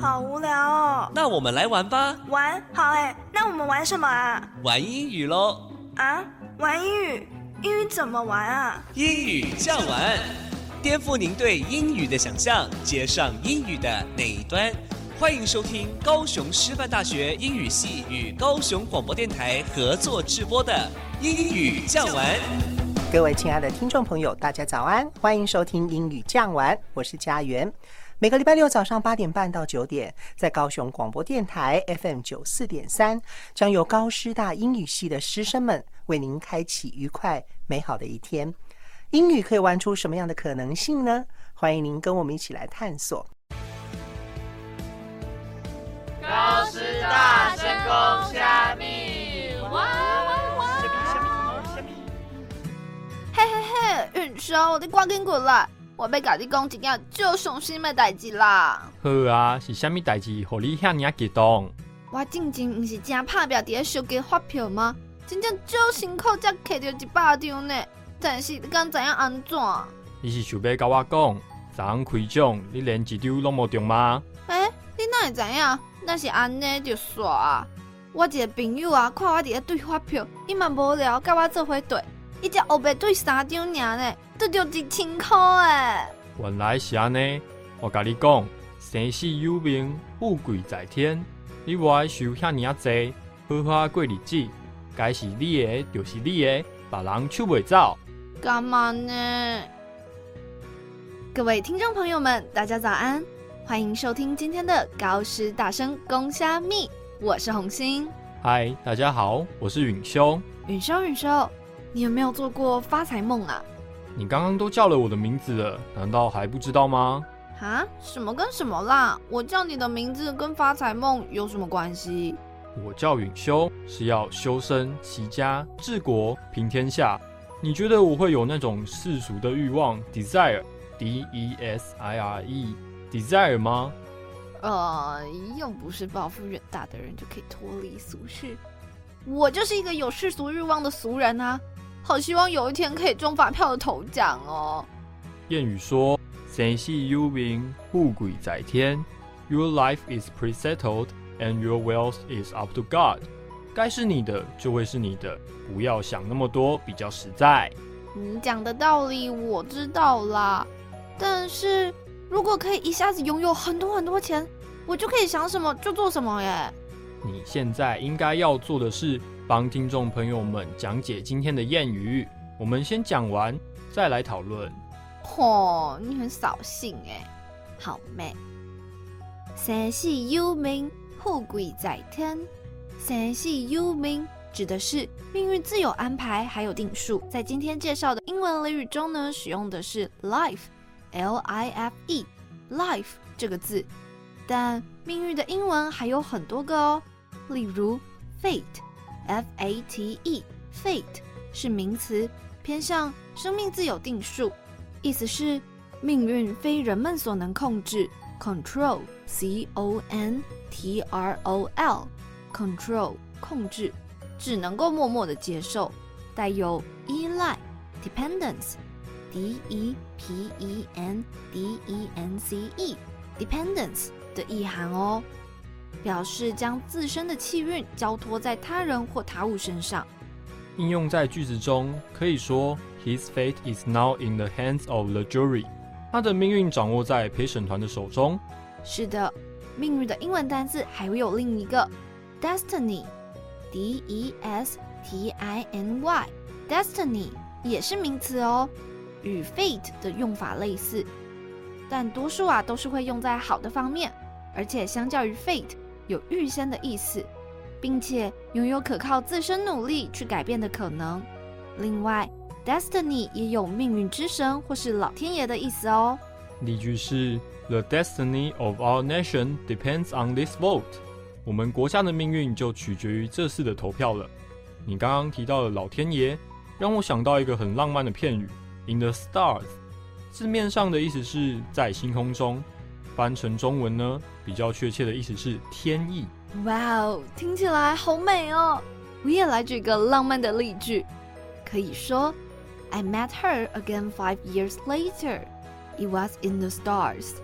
好无聊哦。那我们来玩吧。玩好哎，那我们玩什么啊？玩英语喽。啊，玩英语？英语怎么玩啊？英语这样玩，颠覆您对英语的想象，接上英语的那一端。欢迎收听高雄师范大学英语系与高雄广播电台合作直播的英语这样玩。各位亲爱的听众朋友，大家早安，欢迎收听英语这样玩，我是家园。每个礼拜六早上八点半到九点，在高雄广播电台 FM 九四点三，将由高师大英语系的师生们为您开启愉快美好的一天。英语可以玩出什么样的可能性呢？欢迎您跟我们一起来探索。高师大深宫虾米，哇哇哇！嘿嘿嘿，云霄，你赶紧过来！我要甲你讲一件最伤心的代志啦！好啊，是虾米代志，互你遐尔激动？我静静毋是正拍表伫咧收集发票吗？真正最辛苦才摕到一百张呢，但是你敢知影安怎？你是想要甲我讲，昨昏开奖，你连一张拢无中吗？诶，你哪会知影？那是安尼就煞啊！我一个朋友啊，看我伫咧对发票，伊嘛无聊，甲我做伙对，伊只黑白对三张尔呢。得着一千块诶！原来是安尼，我甲你讲，生死有命，富贵在天。你爱收遐尔济，好好过日子，该是你的就是你的，别人抢袂走。干嘛呢？各位听众朋友们，大家早安，欢迎收听今天的高师大声公虾蜜，我是红星。嗨，大家好，我是允修。允修，允修，你有没有做过发财梦啊？你刚刚都叫了我的名字了，难道还不知道吗？啊，什么跟什么啦？我叫你的名字跟发财梦有什么关系？我叫允修，是要修身齐家治国平天下。你觉得我会有那种世俗的欲望，desire，d e s i r e，desire 吗？呃，又不是抱负远大的人就可以脱离俗世。我就是一个有世俗欲望的俗人啊。好希望有一天可以中发票的头奖哦。谚语说：“生死有命，富贵在天。Your life is pre-settled, and your wealth is up to God。”该是你的就会是你的，不要想那么多，比较实在。你讲的道理我知道啦，但是如果可以一下子拥有很多很多钱，我就可以想什么就做什么耶。你现在应该要做的是。帮听众朋友们讲解今天的谚语，我们先讲完再来讨论。嚯，你很扫兴哎，好妹。生死有命，富贵在天。生死有命指的是命运自有安排，还有定数。在今天介绍的英文俚语中呢，使用的是 life，l i f e，life 这个字。但命运的英文还有很多个哦，例如 fate。F A T E，fate 是名词，偏向生命自有定数，意思是命运非人们所能控制。Control，C O N T R O L，control 控制，只能够默默的接受，带有依赖，dependence，D E P E N D E N C E，dependence 的意涵哦。表示将自身的气运交托在他人或他物身上。应用在句子中，可以说 His fate is now in the hands of the jury。他的命运掌握在陪审团的手中。是的，命运的英文单字还有另一个 destiny，d e s t i n y，destiny 也是名词哦，与 fate 的用法类似，但多数啊都是会用在好的方面，而且相较于 fate。有预先的意思，并且拥有可靠自身努力去改变的可能。另外，destiny 也有命运之神或是老天爷的意思哦。例句是：The destiny of our nation depends on this vote。我们国家的命运就取决于这次的投票了。你刚刚提到的老天爷，让我想到一个很浪漫的片语：In the stars。字面上的意思是在星空中。翻成中文呢，比较确切的意思是天意。哇哦，听起来好美哦！我也来举个浪漫的例句，可以说：I met her again five years later. It was in the stars.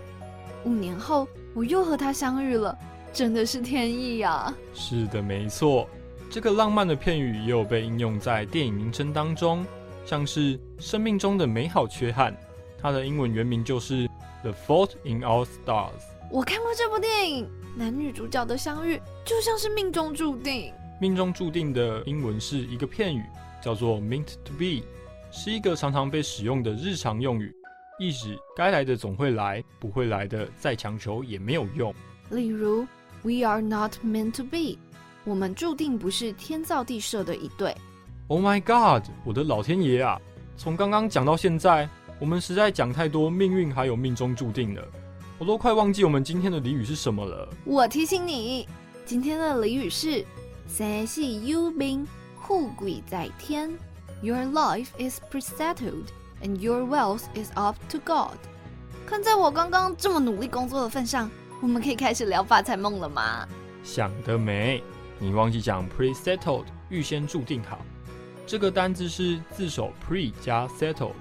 五年后我又和她相遇了，真的是天意呀！是的，没错。这个浪漫的片语也有被应用在电影名称当中，像是《生命中的美好缺憾》，它的英文原名就是《The Fault in Our Stars》。我看过这部电影，男女主角的相遇就像是命中注定。命中注定的英文是一个片语，叫做 “meant to be”，是一个常常被使用的日常用语，意指该来的总会来，不会来的再强求也没有用。例如，“We are not meant to be”。我们注定不是天造地设的一对。Oh my God！我的老天爷啊！从刚刚讲到现在，我们实在讲太多命运还有命中注定了，我都快忘记我们今天的俚语是什么了。我提醒你，今天的俚语是“生死有命，富贵在天”。Your life is presettled, and your wealth is up to God。看在我刚刚这么努力工作的份上，我们可以开始聊发财梦了吗？想得美！你忘记讲 pre-settled，预先注定好。这个单字是字首 pre 加 settled。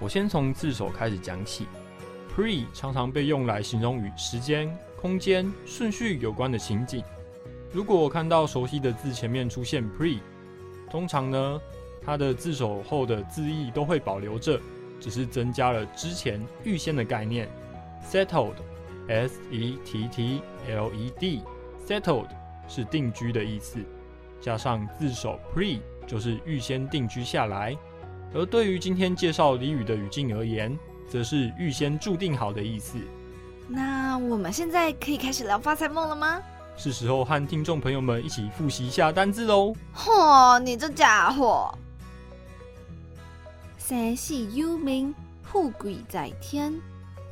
我先从字首开始讲起。pre 常常被用来形容与时间、空间、顺序有关的情景。如果我看到熟悉的字前面出现 pre，通常呢，它的字首后的字义都会保留着，只是增加了之前预先的概念。settled，s-e-t-t-l-e-d，settled。是定居的意思，加上字首 pre 就是预先定居下来。而对于今天介绍俚语的语境而言，则是预先注定好的意思。那我们现在可以开始聊发财梦了吗？是时候和听众朋友们一起复习一下单字喽。嚯，你这家伙！生死有命，富贵在天。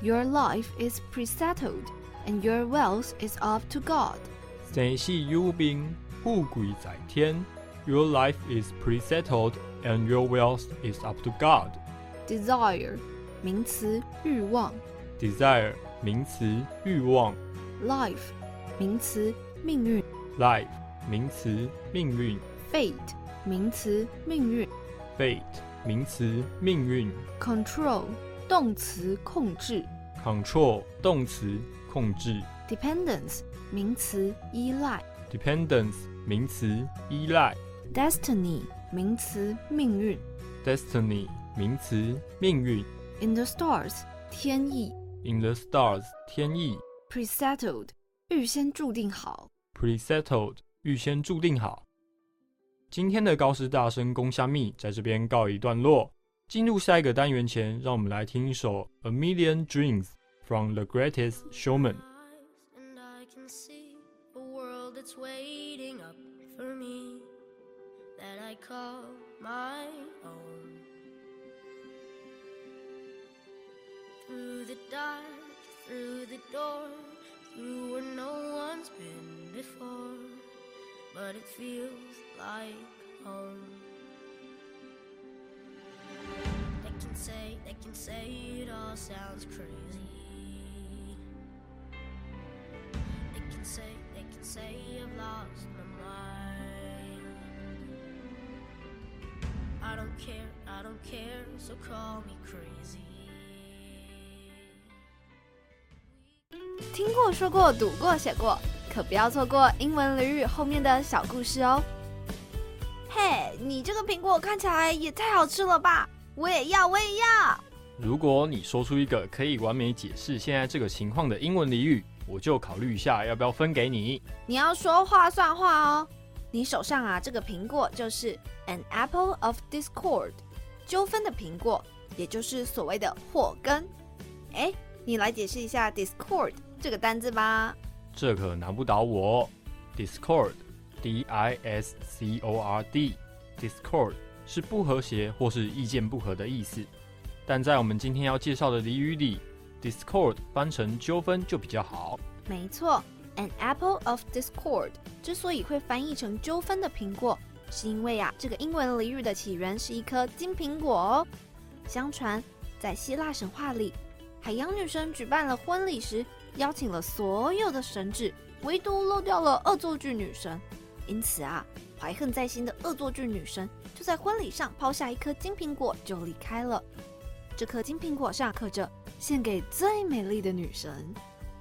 Your life is presettled, and your wealth is up to God. 生死有命，富贵在天。Your life is pre-settled, and your wealth is up to God. Desire，名词，欲望。Desire，名词，欲望。Life，名词，命运。Life，名词，命运。Fate，名词，命运。Fate，名词，命运。Control，动词，控制。Control，动词，控制。Dependence。名词依赖，dependence 名词依赖，destiny 名词命运，destiny 名词命运，in the stars 天意，in the stars 天意，presettled 预先注定好，presettled 预先注定好。今天的高师大声公虾米在这边告一段落。进入下一个单元前，让我们来听一首《A Million Dreams》from The Greatest Showman。Call my own. Through the dark, through the door, through where no one's been before, but it feels like home. They can say, they can say it all sounds crazy. They can say they can say I've lost my I don't care, I don't care, so call me crazy. 听过、说过、读过、写过，可不要错过英文俚语后面的小故事哦。嘿，你这个苹果看起来也太好吃了吧！我也要，我也要。如果你说出一个可以完美解释现在这个情况的英文俚语，我就考虑一下要不要分给你。你要说话算话哦。你手上啊，这个苹果就是 an apple of discord，纠纷的苹果，也就是所谓的祸根。哎，你来解释一下 discord 这个单字吧。这可难不倒我。discord，d i s c o r d，discord 是不和谐或是意见不合的意思。但在我们今天要介绍的俚语里，Discord 翻成纠纷就比较好。没错，An apple of discord 之所以会翻译成纠纷的苹果，是因为啊，这个英文俚语的起源是一颗金苹果哦。相传在希腊神话里，海洋女神举办了婚礼时，邀请了所有的神祇，唯独漏掉了恶作剧女神。因此啊，怀恨在心的恶作剧女神就在婚礼上抛下一颗金苹果就离开了。这颗金苹果上刻着。献给最美丽的女神，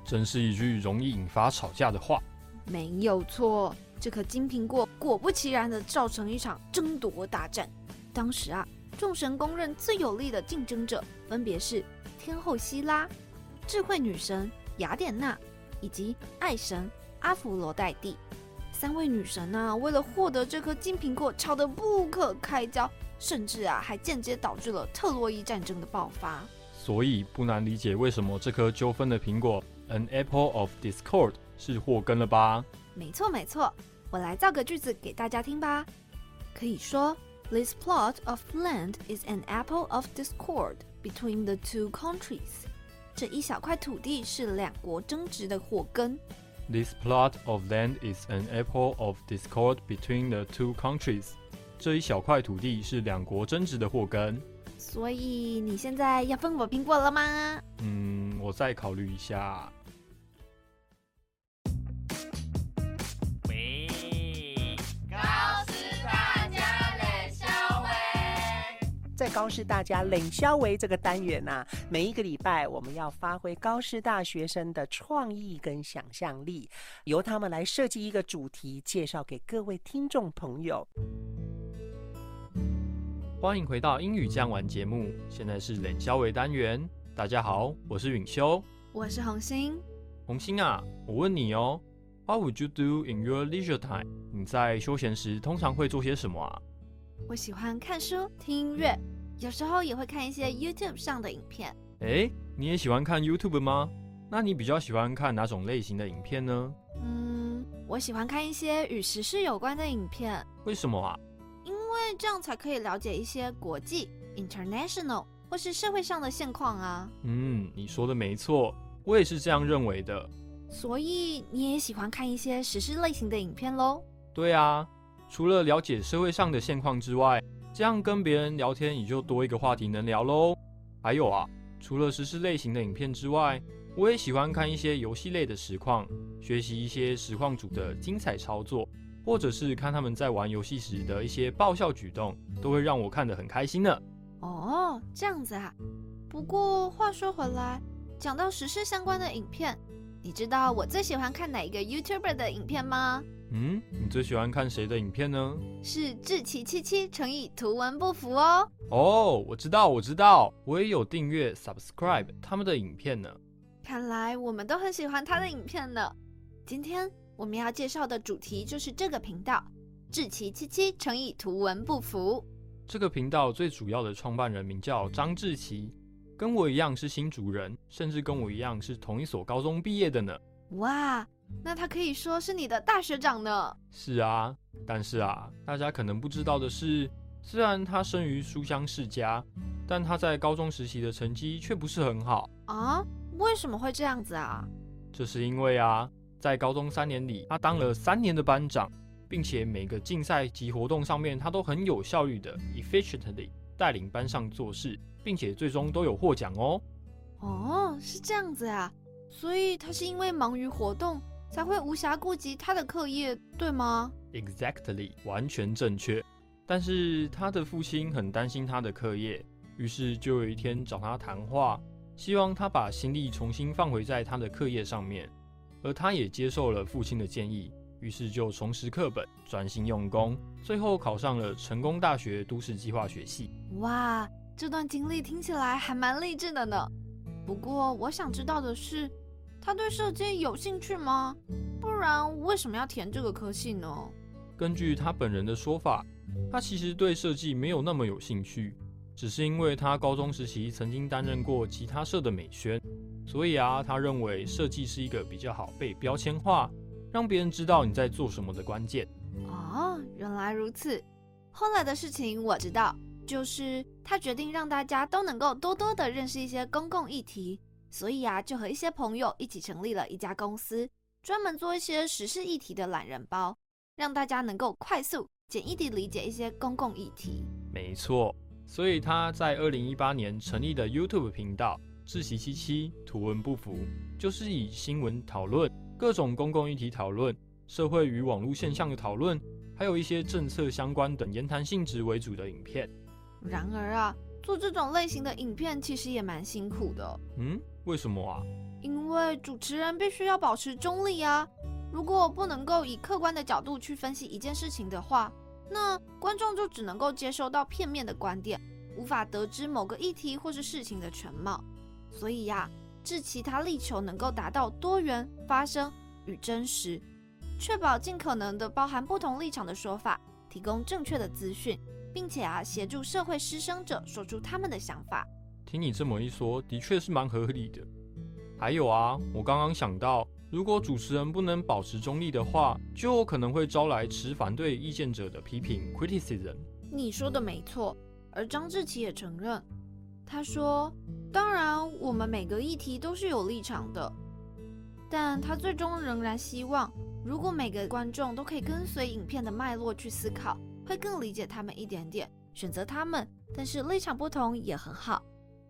真是一句容易引发吵架的话。没有错，这颗金苹果果不其然的造成一场争夺大战。当时啊，众神公认最有力的竞争者分别是天后希拉、智慧女神雅典娜以及爱神阿芙罗黛蒂。三位女神啊，为了获得这颗金苹果，吵得不可开交，甚至啊，还间接导致了特洛伊战争的爆发。所以不难理解为什么这颗纠纷的苹果 ，an apple of discord，是祸根了吧？没错没错，我来造个句子给大家听吧。可以说，This plot of land is an apple of discord between the two countries。这一小块土地是两国争执的祸根。This plot of land is an apple of discord between the two countries。这一小块土地是两国争执的祸根。所以你现在要分我苹果了吗？嗯，我再考虑一下。 在高师大家冷消维这个单元呐、每一个礼拜我们要发挥高师大学生的创意跟想象力，由他们来设计一个主题，介绍给各位听众朋友。欢迎回到英语酱玩节目，现在是冷消维单元。大家好，我是允修。我是红心。红星啊，我问你哦，What would you do in your leisure time？你在休闲时通常会做些什么啊？我喜欢看书、听音乐，有时候也会看一些 YouTube 上的影片。诶，你也喜欢看 YouTube 吗？那你比较喜欢看哪种类型的影片呢？嗯，我喜欢看一些与时事有关的影片，为什么啊？因为这样才可以了解一些国际 （international） 或是社会上的现况啊。嗯，你说的没错，我也是这样认为的。所以你也喜欢看一些时事类型的影片喽？对啊，除了了解社会上的现况之外，这样跟别人聊天也就多一个话题能聊喽。还有啊，除了时事类型的影片之外，我也喜欢看一些游戏类的实况，学习一些实况组的精彩操作，或者是看他们在玩游戏时的一些爆笑举动，都会让我看得很开心呢。哦，这样子啊。不过话说回来，讲到时事相关的影片，你知道我最喜欢看哪一个 YouTuber 的影片吗？嗯，你最喜欢看谁的影片呢？是志奇七七乘以图文不符哦。哦，我知道，我知道，我也有订阅 subscribe 他们的影片呢。看来我们都很喜欢他的影片呢。今天我们要介绍的主题就是这个频道——志奇七七乘以图文不符。这个频道最主要的创办人名叫张志奇，跟我一样是新主人，甚至跟我一样是同一所高中毕业的呢。哇，那他可以说是你的大学长呢。是啊，但是啊，大家可能不知道的是，虽然他生于书香世家，但他在高中时期的成绩却不是很好。啊？为什么会这样子啊？这是因为啊，在高中三年里，他当了三年的班长，并且每个竞赛及活动上面，他都很有效率的 efficiently 带领班上做事，并且最终都有获奖哦。哦，是这样子啊。所以他是因为忙于活动，才会无暇顾及他的课业，对吗？Exactly，完全正确。但是他的父亲很担心他的课业，于是就有一天找他谈话，希望他把心力重新放回在他的课业上面。而他也接受了父亲的建议，于是就重拾课本，专心用功，最后考上了成功大学都市计划学系。哇，这段经历听起来还蛮励志的呢。不过我想知道的是，他对设计有兴趣吗？不然为什么要填这个科系呢？根据他本人的说法，他其实对设计没有那么有兴趣，只是因为他高中时期曾经担任过吉他社的美宣，所以啊，他认为设计是一个比较好被标签化，让别人知道你在做什么的关键。哦，原来如此。后来的事情我知道，就是他决定让大家都能够多多的认识一些公共议题，所以啊，就和一些朋友一起成立了一家公司，专门做一些时事议题的懒人包，让大家能够快速、简易地理解一些公共议题。没错，所以他在二零一八年成立的 YouTube 频道“自习七七图文不符”，就是以新闻讨论、各种公共议题讨论、社会与网络现象的讨论，还有一些政策相关等言谈性质为主的影片。然而啊，做这种类型的影片其实也蛮辛苦的，嗯，为什么啊？因为主持人必须要保持中立啊。如果不能够以客观的角度去分析一件事情的话，那观众就只能够接收到片面的观点，无法得知某个议题或是事情的全貌。所以呀，致其他力求能够达到多元发生与真实，确保尽可能的包含不同立场的说法，提供正确的资讯，并且啊，协助社会失声者说出他们的想法。听你这么一说，的确是蛮合理的。还有啊，我刚刚想到。如果主持人不能保持中立的话，就有可能会招来持反对意见者的批评 （criticism）。你说的没错，而张志奇也承认，他说：“当然，我们每个议题都是有立场的，但他最终仍然希望，如果每个观众都可以跟随影片的脉络去思考，会更理解他们一点点，选择他们。但是立场不同也很好。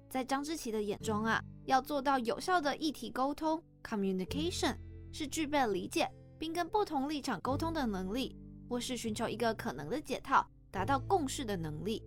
在张之奇的眼中啊，要做到有效的议题沟通。” Communication 是具备理解并跟不同立场沟通的能力，或是寻求一个可能的解套、达到共识的能力。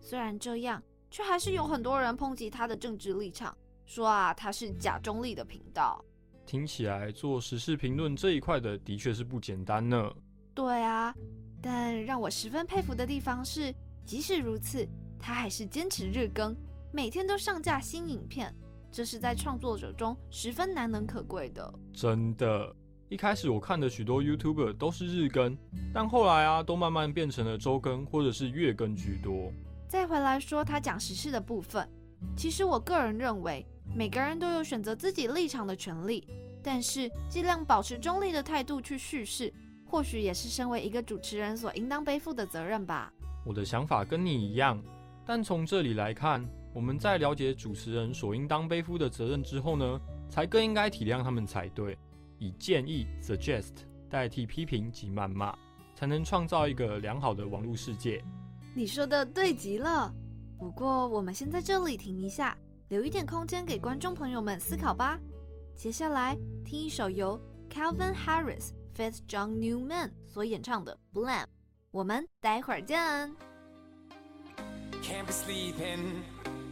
虽然这样，却还是有很多人抨击他的政治立场，说啊他是假中立的频道。听起来做时事评论这一块的的确是不简单呢。对啊，但让我十分佩服的地方是，即使如此，他还是坚持日更，每天都上架新影片。这是在创作者中十分难能可贵的。真的，一开始我看的许多 YouTuber 都是日更，但后来啊，都慢慢变成了周更或者是月更居多。再回来说他讲时事的部分，其实我个人认为，每个人都有选择自己立场的权利，但是尽量保持中立的态度去叙事，或许也是身为一个主持人所应当背负的责任吧。我的想法跟你一样，但从这里来看。我们在了解主持人所应当背负的责任之后呢，才更应该体谅他们才对，以建议 （suggest） 代替批评及谩骂，才能创造一个良好的网络世界。你说的对极了。不过，我们先在这里停一下，留一点空间给观众朋友们思考吧。接下来听一首由 Calvin Harris feat. John Newman 所演唱的《Blame》，我们待会儿见。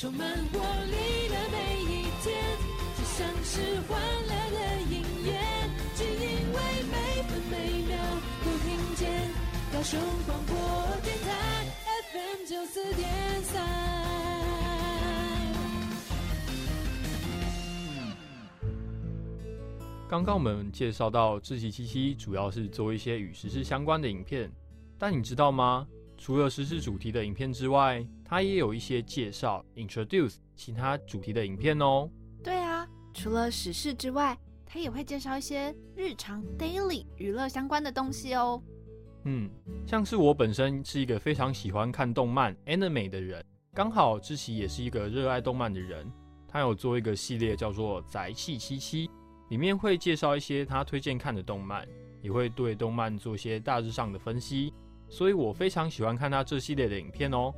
充满活力的每一天，就像是欢乐的音乐，只因为每分每秒都听见高雄广播电台 FM 九四点三。刚刚我们介绍到志崎七七，主要是做一些与时事相关的影片，但你知道吗？除了时事主题的影片之外，它也有一些介绍 （introduce） 其他主题的影片哦。对啊，除了时事之外，它也会介绍一些日常 （daily） 娱乐相关的东西哦。嗯，像是我本身是一个非常喜欢看动漫 anime 的人，刚好志奇也是一个热爱动漫的人，他有做一个系列叫做宅气七七，里面会介绍一些他推荐看的动漫，也会对动漫做一些大致上的分析，所以我非常喜欢看他这系列的影片哦。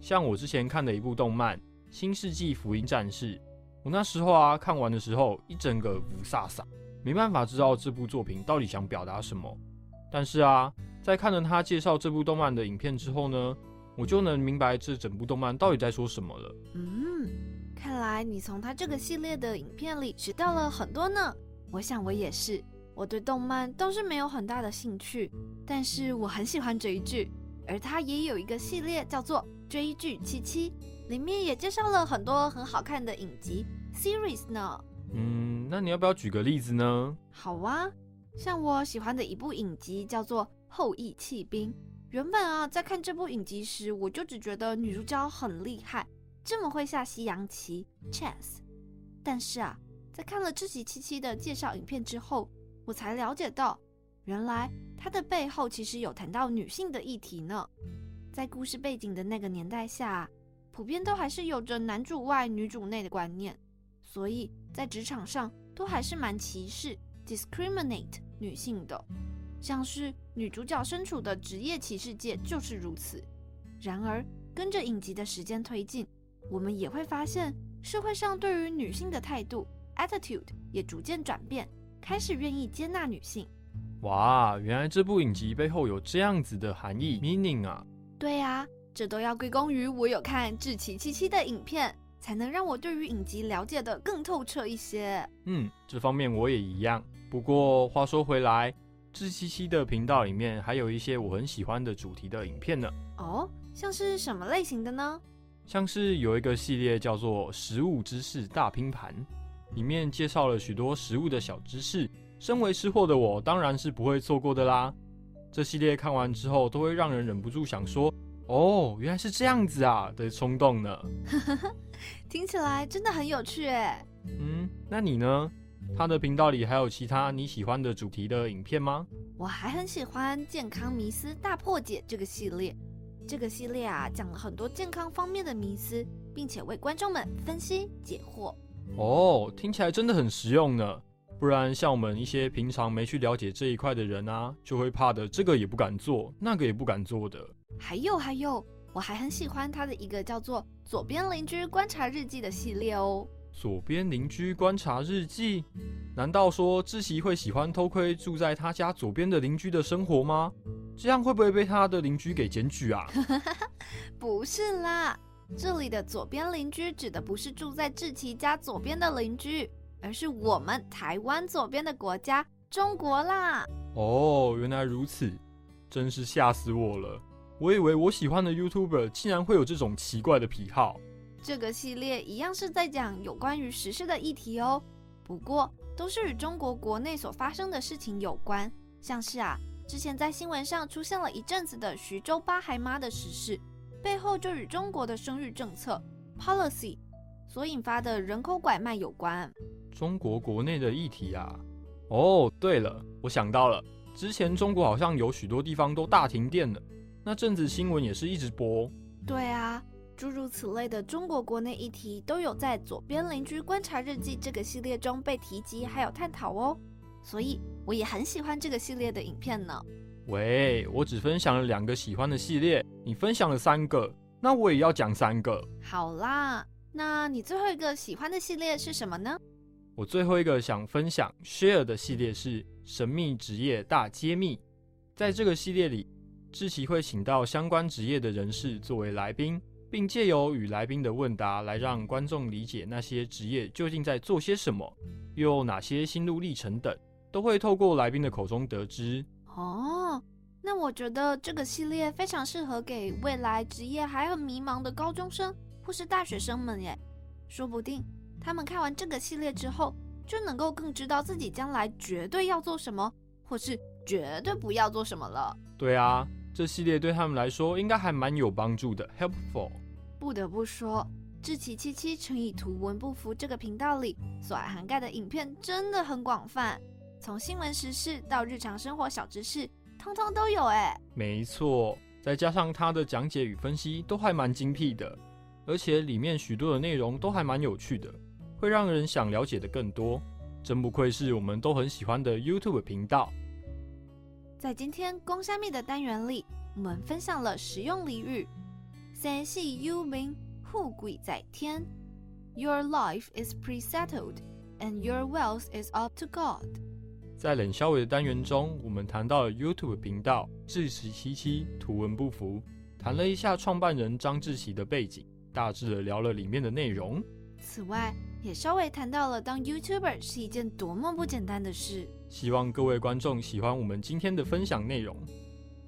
像我之前看的一部动漫《新世纪福音战士》，我那时候啊看完的时候一整个不飒飒，没办法知道这部作品到底想表达什么，但是啊。在看了他介绍这部动漫的影片之后呢，我就能明白这整部动漫到底在说什么了。嗯，看来你从他这个系列的影片里学到了很多呢。我想我也是。我对动漫倒是没有很大的兴趣，但是我很喜欢追剧，而它也有一个系列叫做《追剧七七》，里面也介绍了很多很好看的影集 series 呢。嗯，那你要不要举个例子呢？好啊，像我喜欢的一部影集叫做。后羿弃兵。原本啊，在看这部影集时，我就只觉得女主角很厉害，这么会下西洋棋 （chess）。但是啊，在看了这集七七的介绍影片之后，我才了解到，原来它的背后其实有谈到女性的议题呢。在故事背景的那个年代下，普遍都还是有着男主外女主内的观念，所以在职场上都还是蛮歧视 discriminate 女性的，像是女主角身处的职业歧视界就是如此。然而，跟着影集的时间推进，我们也会发现社会上对于女性的态度 attitude 也逐渐转变，开始愿意接纳女性。哇，原来这部影集背后有这样子的含义 meaning 啊！对啊，这都要归功于我有看志奇七七的影片，才能让我对于影集了解的更透彻一些。嗯，这方面我也一样。不过话说回来，志七七的频道里面还有一些我很喜欢的主题的影片呢。哦，像是什么类型的呢？像是有一个系列叫做《食物知识大拼盘》，里面介绍了许多食物的小知识。身为吃货的我，当然是不会错过的啦。这系列看完之后，都会让人忍不住想说：“哦，原来是这样子啊”的冲动呢。听起来真的很有趣哎。嗯，那你呢？他的频道里还有其他你喜欢的主题的影片吗？我还很喜欢《健康迷思大破解》这个系列。这个系列啊，讲了很多健康方面的迷思，并且为观众们分析解惑。哦，听起来真的很实用呢。不然，像我们一些平常没去了解这一块的人啊，就会怕的，这个也不敢做，那个也不敢做的。还有还有，我还很喜欢他的一个叫做《左边邻居观察日记》的系列哦。左边邻居观察日记？难道说志奇会喜欢偷窥住在他家左边的邻居的生活吗？这样会不会被他的邻居给检举啊？不是啦，这里的左边邻居指的不是住在志奇家左边的邻居。而是我们台湾左边的国家中国啦！哦，原来如此，真是吓死我了！我以为我喜欢的 YouTuber 竟然会有这种奇怪的癖好。这个系列一样是在讲有关于时事的议题哦，不过都是与中国国内所发生的事情有关。像是啊，之前在新闻上出现了一阵子的徐州八孩妈的时事，背后就与中国的生育政策 policy 所引发的人口拐卖有关。中国国内的议题啊，哦，对了，我想到了，之前中国好像有许多地方都大停电了，那阵子新闻也是一直播。对啊，诸如此类的中国国内议题都有在《左边邻居观察日记》这个系列中被提及，还有探讨哦。所以我也很喜欢这个系列的影片呢。喂，我只分享了两个喜欢的系列，你分享了三个，那我也要讲三个。好啦，那你最后一个喜欢的系列是什么呢？我最后一个想分享 share 的系列是神秘职业大揭秘，在这个系列里，志奇会请到相关职业的人士作为来宾，并借由与来宾的问答来让观众理解那些职业究竟在做些什么，又有哪些心路历程等，都会透过来宾的口中得知。哦，那我觉得这个系列非常适合给未来职业还很迷茫的高中生或是大学生们耶，说不定。他们看完这个系列之后，就能够更知道自己将来绝对要做什么，或是绝对不要做什么了。对啊，这系列对他们来说应该还蛮有帮助的，helpful。不得不说，志奇七七乘以图文不符这个频道里所涵盖的影片真的很广泛，从新闻时事到日常生活小知识，通通都有哎。没错，再加上他的讲解与分析都还蛮精辟的，而且里面许多的内容都还蛮有趣的。会让人想了解的更多，真不愧是我们都很喜欢的 YouTube 频道。在今天公虾米的单元里，我们分享了实用俚语：三世有名，富贵在天。Your life is pre-settled, and your wealth is up to God。在冷消维的单元中，我们谈到了 YouTube 频道志奇七七图文不符，谈了一下创办人张志奇的背景，大致的聊了里面的内容。此外，也稍微谈到了当 YouTuber 是一件多么不简单的事。希望各位观众喜欢我们今天的分享内容。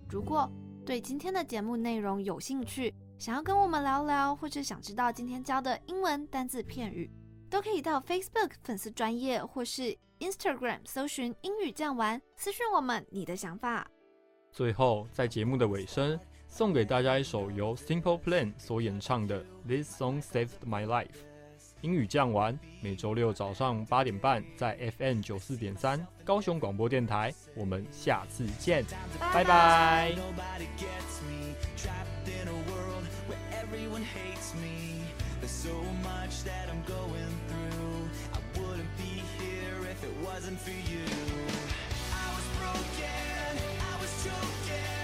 如果对今天的节目内容有兴趣，想要跟我们聊聊，或者想知道今天教的英文单字片语，都可以到 Facebook 粉丝专业或是 Instagram 搜寻英语酱玩，私讯我们你的想法。最后，在节目的尾声，送给大家一首由 Simple Plan 所演唱的《This Song Saved My Life》。英语酱玩，每周六早上八点半在 FM 九四点三高雄广播电台，我们下次见，拜拜。Nobody gets me trapped in a world where everyone hates me. There's so much that I'm going through. I wouldn't be here if it wasn't for you. I was broken, I was choking.